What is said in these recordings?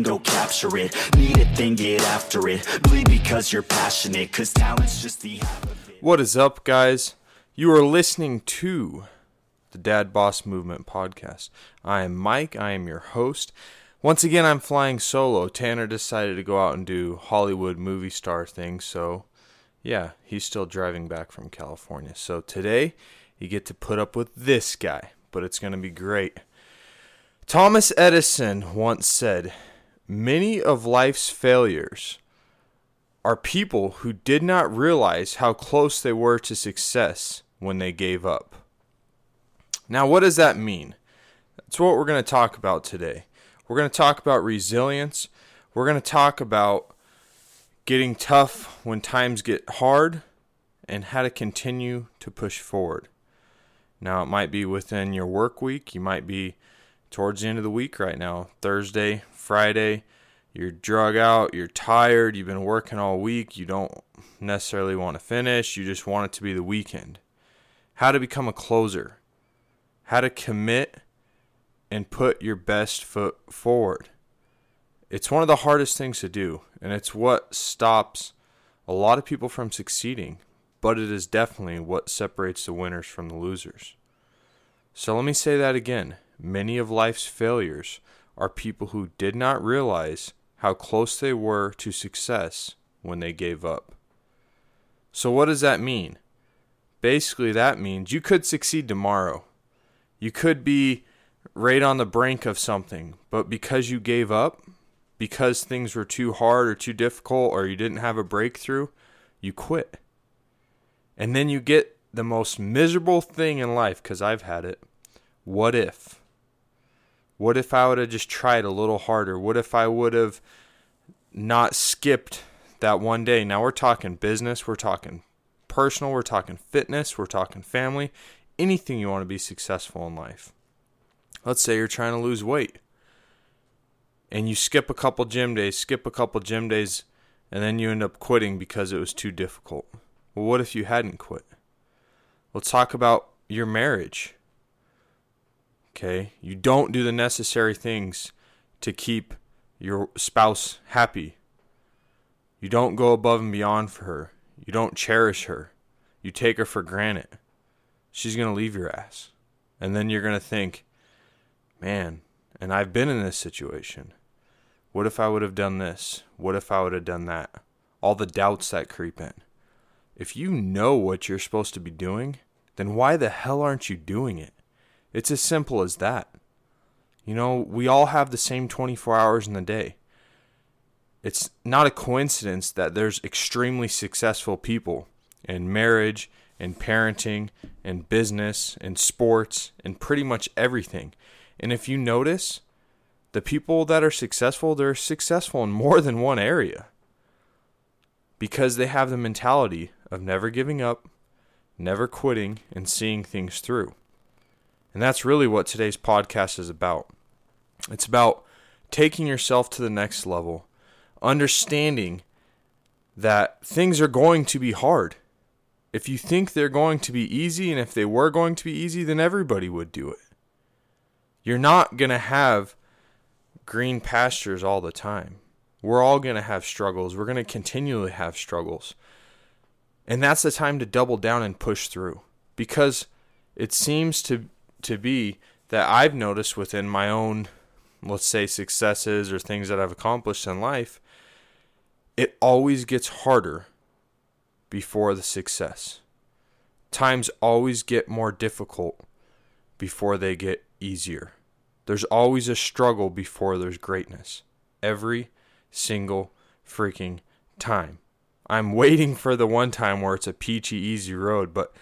go capture it. Need a thing, get after it. Bleed because you're passionate, cause talent's just the it. What is up, guys? You are listening to the Dad Boss Movement podcast. I am Mike. I am your host. Once again, I'm flying solo. Tanner decided to go out and do Hollywood movie star things, so yeah, he's still driving back from California. So today, you get to put up with this guy, but it's going to be great. Thomas Edison once said, Many of life's failures are people who did not realize how close they were to success when they gave up. Now, what does that mean? That's what we're going to talk about today. We're going to talk about resilience. We're going to talk about getting tough when times get hard and how to continue to push forward. Now, it might be within your work week, you might be towards the end of the week right now, Thursday, Friday. You're drug out, you're tired, you've been working all week, you don't necessarily want to finish, you just want it to be the weekend. How to become a closer, how to commit and put your best foot forward. It's one of the hardest things to do, and it's what stops a lot of people from succeeding, but it is definitely what separates the winners from the losers. So let me say that again. Many of life's failures are people who did not realize how close they were to success when they gave up. So, what does that mean? Basically, that means you could succeed tomorrow. You could be right on the brink of something, but because you gave up, because things were too hard or too difficult or you didn't have a breakthrough, you quit. And then you get the most miserable thing in life because I've had it. What if? What if I would have just tried a little harder? What if I would have not skipped that one day? Now we're talking business, we're talking personal, we're talking fitness, we're talking family, anything you want to be successful in life. Let's say you're trying to lose weight and you skip a couple gym days, skip a couple gym days, and then you end up quitting because it was too difficult. Well, what if you hadn't quit? Let's talk about your marriage. Okay? You don't do the necessary things to keep your spouse happy. You don't go above and beyond for her. You don't cherish her. You take her for granted. She's going to leave your ass. And then you're going to think, man, and I've been in this situation. What if I would have done this? What if I would have done that? All the doubts that creep in. If you know what you're supposed to be doing, then why the hell aren't you doing it? It's as simple as that. You know, we all have the same 24 hours in the day. It's not a coincidence that there's extremely successful people in marriage, in parenting, in business, in sports, in pretty much everything. And if you notice, the people that are successful, they're successful in more than one area because they have the mentality of never giving up, never quitting, and seeing things through. And that's really what today's podcast is about. It's about taking yourself to the next level, understanding that things are going to be hard. If you think they're going to be easy, and if they were going to be easy, then everybody would do it. You're not going to have green pastures all the time. We're all going to have struggles. We're going to continually have struggles. And that's the time to double down and push through because it seems to to be that I've noticed within my own let's say successes or things that I've accomplished in life it always gets harder before the success. Times always get more difficult before they get easier. There's always a struggle before there's greatness. Every single freaking time. I'm waiting for the one time where it's a peachy, easy road, but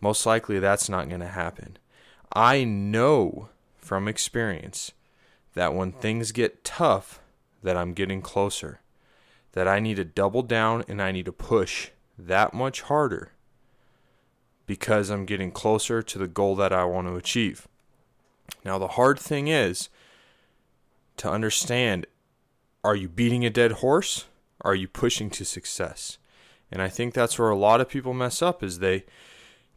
most likely that's not going to happen. I know from experience that when things get tough, that I'm getting closer. That I need to double down and I need to push that much harder because I'm getting closer to the goal that I want to achieve. Now, the hard thing is to understand are you beating a dead horse? Are you pushing to success? And I think that's where a lot of people mess up is they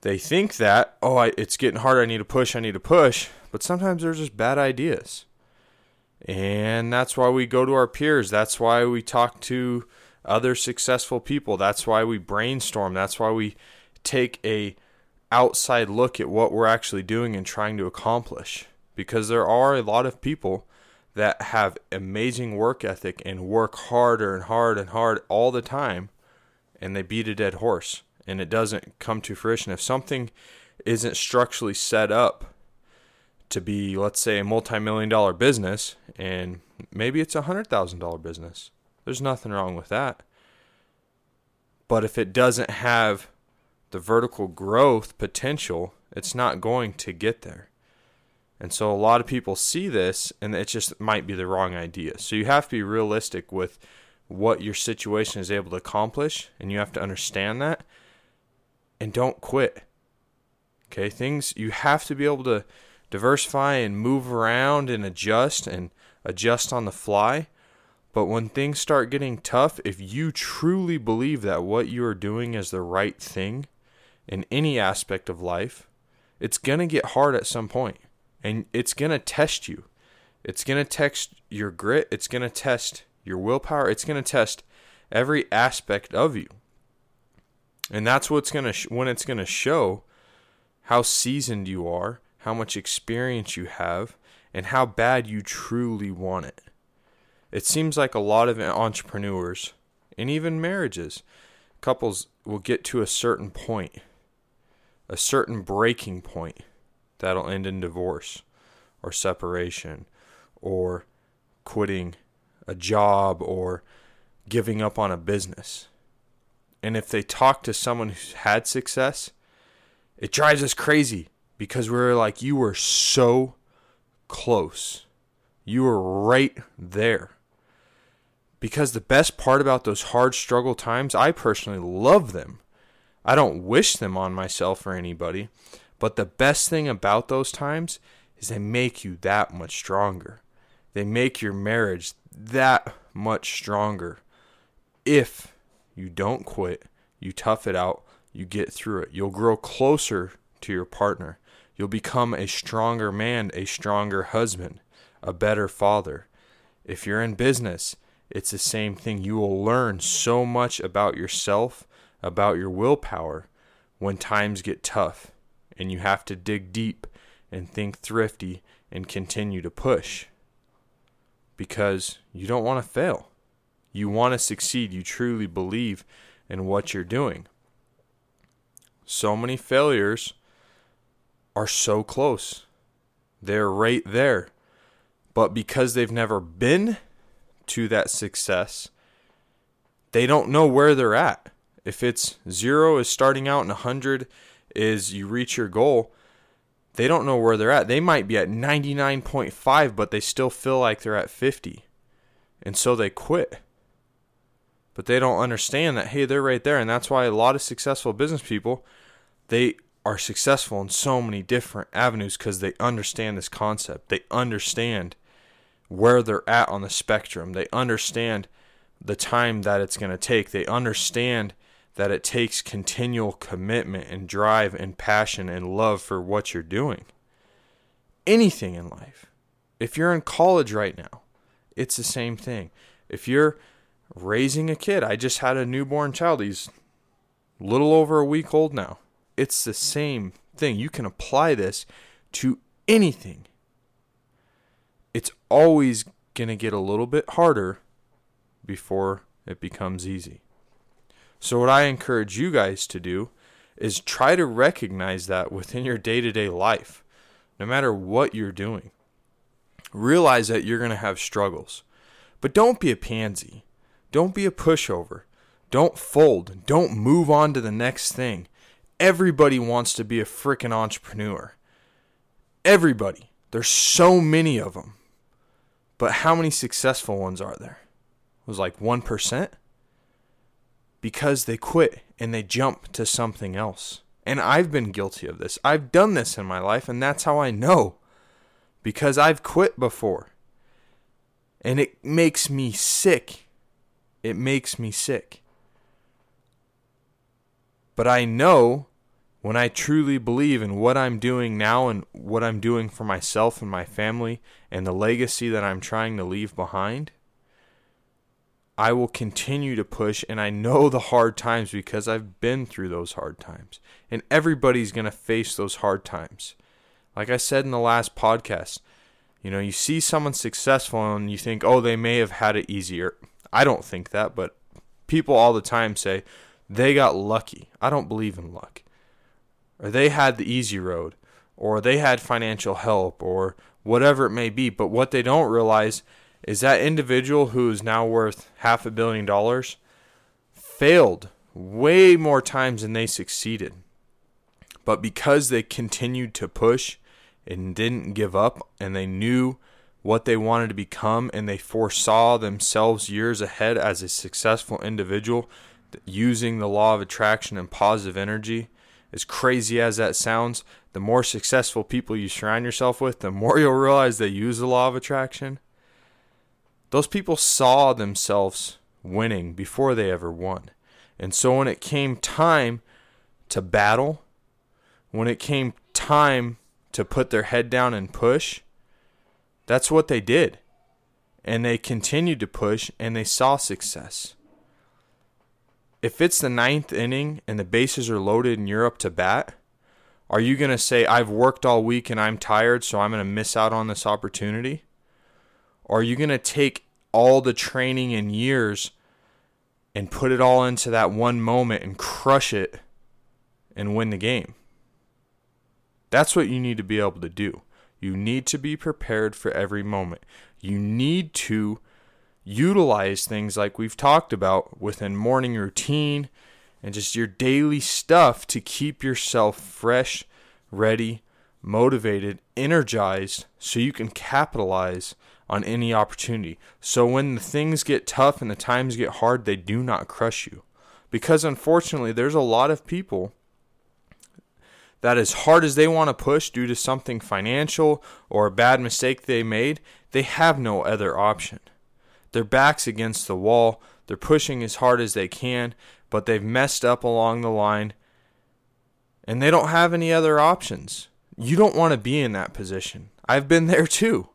they think that oh I, it's getting harder I need to push I need to push but sometimes they're just bad ideas And that's why we go to our peers. That's why we talk to other successful people. That's why we brainstorm. That's why we take a outside look at what we're actually doing and trying to accomplish because there are a lot of people that have amazing work ethic and work harder and hard and hard all the time and they beat a dead horse and it doesn't come to fruition. If something isn't structurally set up to be let's say a multi-million dollar business and maybe it's a hundred thousand dollar business there's nothing wrong with that. But if it doesn't have the vertical growth potential it's not going to get there. And so a lot of people see this and it just might be the wrong idea. So you have to be realistic with what your situation is able to accomplish and you have to understand that and don't quit. Okay, things you have to be able to diversify and move around and adjust and adjust on the fly. But when things start getting tough, if you truly believe that what you are doing is the right thing in any aspect of life, it's going to get hard at some point and it's going to test you. It's going to test your grit, it's going to test your willpower, it's going to test every aspect of you. And that's what's to sh- when it's to show how seasoned you are, how much experience you have, and how bad you truly want it. It seems like a lot of entrepreneurs and even marriages, couples will get to a certain point, a certain breaking point that'll end in divorce or separation or quitting a job or giving up on a business. And if they talk to someone who's had success, it drives us crazy because we're like, you were so close. You were right there. Because the best part about those hard struggle times, I personally love them. I don't wish them on myself or anybody, but the best thing about those times is they make you that much stronger. They make your marriage that much stronger. If you don't quit, you tough it out, you get through it. You'll grow closer to your partner. You'll become a stronger man, a stronger husband, a better father. If you're in business, it's the same thing. You will learn so much about yourself, about your willpower when times get tough and you have to dig deep and think thrifty and continue to push because you don't want to fail. You want to succeed. You truly believe in what you're doing. So many failures are so close. They're right there. But because they've never been to that success, they don't know where they're at. If it's zero is starting out and 100 is you reach your goal, they don't know where they're at. They might be at 99.5, but they still feel like they're at 50. And so they quit. But they don't understand that, hey, they're right there. And that's why a lot of successful business people, they are successful in so many different avenues because they understand this concept. They understand where they're at on the spectrum. They understand the time that it's going to take. They understand that it takes continual commitment and drive and passion and love for what you're doing. Anything in life. If you're in college right now, it's the same thing. If you're raising a kid, I just had a newborn child. He's a little over a week old now. It's the same thing. You can apply this to anything. It's always going to get a little bit harder before it becomes easy. So, what I encourage you guys to do is try to recognize that within your day to day life, no matter what you're doing. Realize that you're going to have struggles, but don't be a pansy. Don't be a pushover. Don't fold. Don't move on to the next thing. Everybody wants to be a freaking entrepreneur. Everybody. There's so many of them. But how many successful ones are there? It was like 1%? because they quit and they jump to something else. And I've been guilty of this. I've done this in my life, and that's how I know. Because I've quit before. And it makes me sick. It makes me sick. But I know when I truly believe in what I'm doing now and what I'm doing for myself and my family and the legacy that I'm trying to leave behind, I will continue to push. And I know the hard times because I've been through those hard times. And everybody's going to face those hard times. Like I said in the last podcast, you know, you see someone successful and you think, oh, they may have had it easier. I don't think that, but people all the time say they got lucky. I don't believe in luck. Or they had the easy road, or they had financial help, or whatever it may be. But what they don't realize is that individual who is now worth half a billion dollars failed way more times than they succeeded. But because they continued to push and didn't give up and they knew what they wanted to become and they foresaw themselves years ahead as a successful individual using the law of attraction and positive energy. As crazy as that sounds the more successful people you surround yourself with the more you'll realize they use the law of attraction. Those people saw themselves winning before they ever won. And so when it came time to battle when it came time to put their head down and push, that's what they did. And they continued to push and they saw success. If it's the ninth inning and the bases are loaded and you're up to bat, are you going to say, I've worked all week and I'm tired, so I'm going to miss out on this opportunity? Or are you going to take all the training and years and put it all into that one moment and crush it and win the game? That's what you need to be able to do. You need to be prepared for every moment. You need to utilize things like we've talked about within morning routine and just your daily stuff to keep yourself fresh, ready, motivated, energized so you can capitalize on any opportunity. So when the things get tough and the times get hard, they do not crush you. Because unfortunately, there's a lot of people that as hard as they want to push due to something financial or a bad mistake they made, they have no other option. Their back's against the wall, they're pushing as hard as they can, but they've messed up along the line and they don't have any other options. You don't want to be in that position. I've been there too.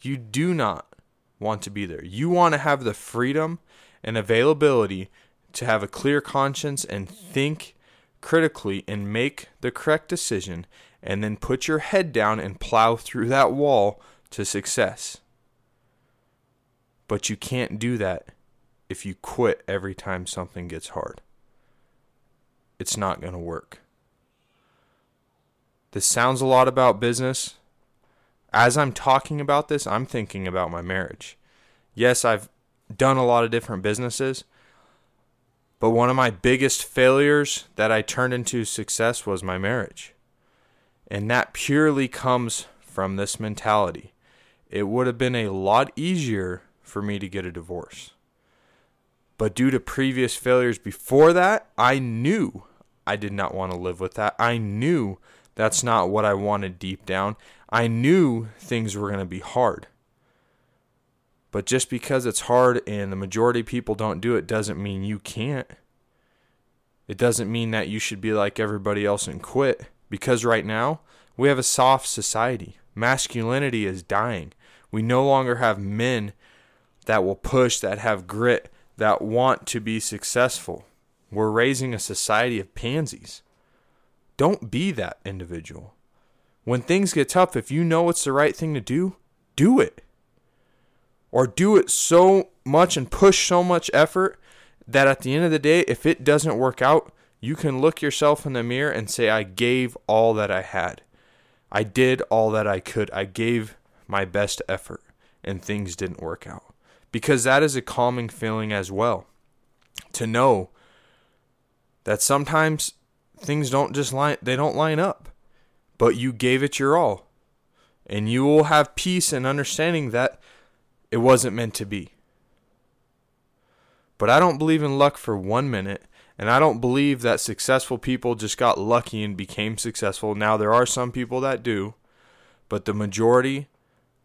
You do not want to be there. You want to have the freedom and availability to have a clear conscience and think critically and make the correct decision, and then put your head down and plow through that wall to success. But you can't do that if you quit every time something gets hard. It's not going to work. This sounds a lot about business. As I'm talking about this, I'm thinking about my marriage. Yes, I've done a lot of different businesses, but one of my biggest failures that I turned into success was my marriage. And that purely comes from this mentality. It would have been a lot easier for me to get a divorce. But due to previous failures before that, I knew I did not want to live with that. I knew that's not what I wanted deep down. I knew things were going to be hard. But just because it's hard and the majority of people don't do it doesn't mean you can't. It doesn't mean that you should be like everybody else and quit. Because right now, we have a soft society. Masculinity is dying. We no longer have men that will push, that have grit, that want to be successful. We're raising a society of pansies. Don't be that individual. When things get tough, if you know it's the right thing to do, do it or do it so much and push so much effort that at the end of the day, if it doesn't work out, you can look yourself in the mirror and say, I gave all that I had. I did all that I could. I gave my best effort and things didn't work out. Because that is a calming feeling as well. To know that sometimes things don't just line they don't line up. But you gave it your all. And you will have peace and understanding that it wasn't meant to be. But I don't believe in luck for one minute, and I don't believe that successful people just got lucky and became successful. Now, there are some people that do, but the majority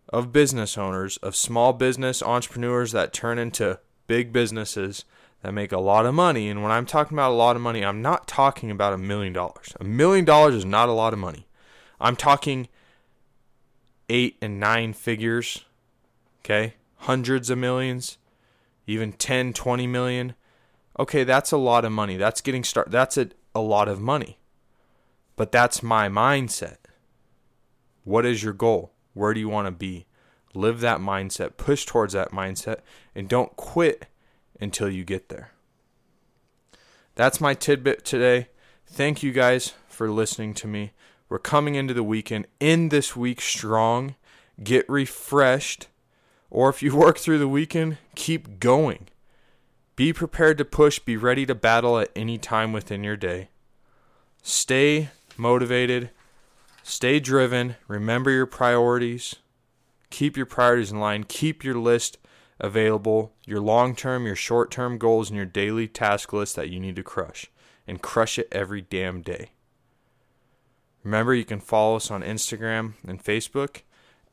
of business owners, of small business entrepreneurs that turn into big businesses, that make a lot of money. And when I'm talking about a lot of money, I'm not talking about a million dollars. A million dollars is not a lot of money. I'm talking eight and nine figures, okay? Hundreds of millions, even 10, 20 million. Okay, that's a lot of money. That's getting started. That's a, a lot of money. But that's my mindset. What is your goal? Where do you want to be? Live that mindset, push towards that mindset, and don't quit until you get there. That's my tidbit today. Thank you guys for listening to me. We're coming into the weekend, End this week strong. Get refreshed. Or if you work through the weekend, keep going. Be prepared to push, be ready to battle at any time within your day. Stay motivated, stay driven, remember your priorities, keep your priorities in line, keep your list available, your long term, your short term goals, and your daily task list that you need to crush, and crush it every damn day. Remember, you can follow us on Instagram and Facebook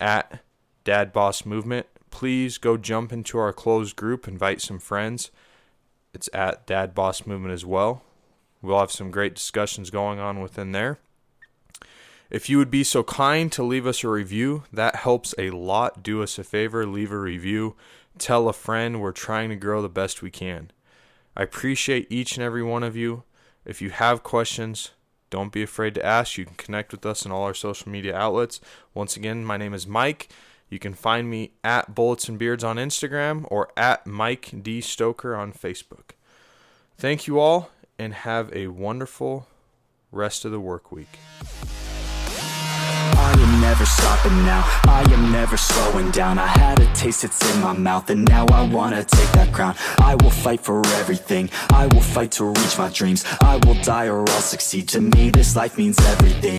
at Dad Boss Movement. Please go jump into our closed group, invite some friends. It's at Dad Boss Movement as well. We'll have some great discussions going on within there. If you would be so kind to leave us a review, that helps a lot. Do us a favor, leave a review. Tell a friend we're trying to grow the best we can. I appreciate each and every one of you. If you have questions, don't be afraid to ask. You can connect with us on all our social media outlets. Once again, my name is Mike. You can find me at Bullets and Beards on Instagram or at Mike D. Stoker on Facebook. Thank you all and have a wonderful rest of the work week. I am never stopping now, I am never slowing down. I had a taste, it's in my mouth and now I wanna take that crown. I will fight for everything, I will fight to reach my dreams. I will die or I'll succeed, to me this life means everything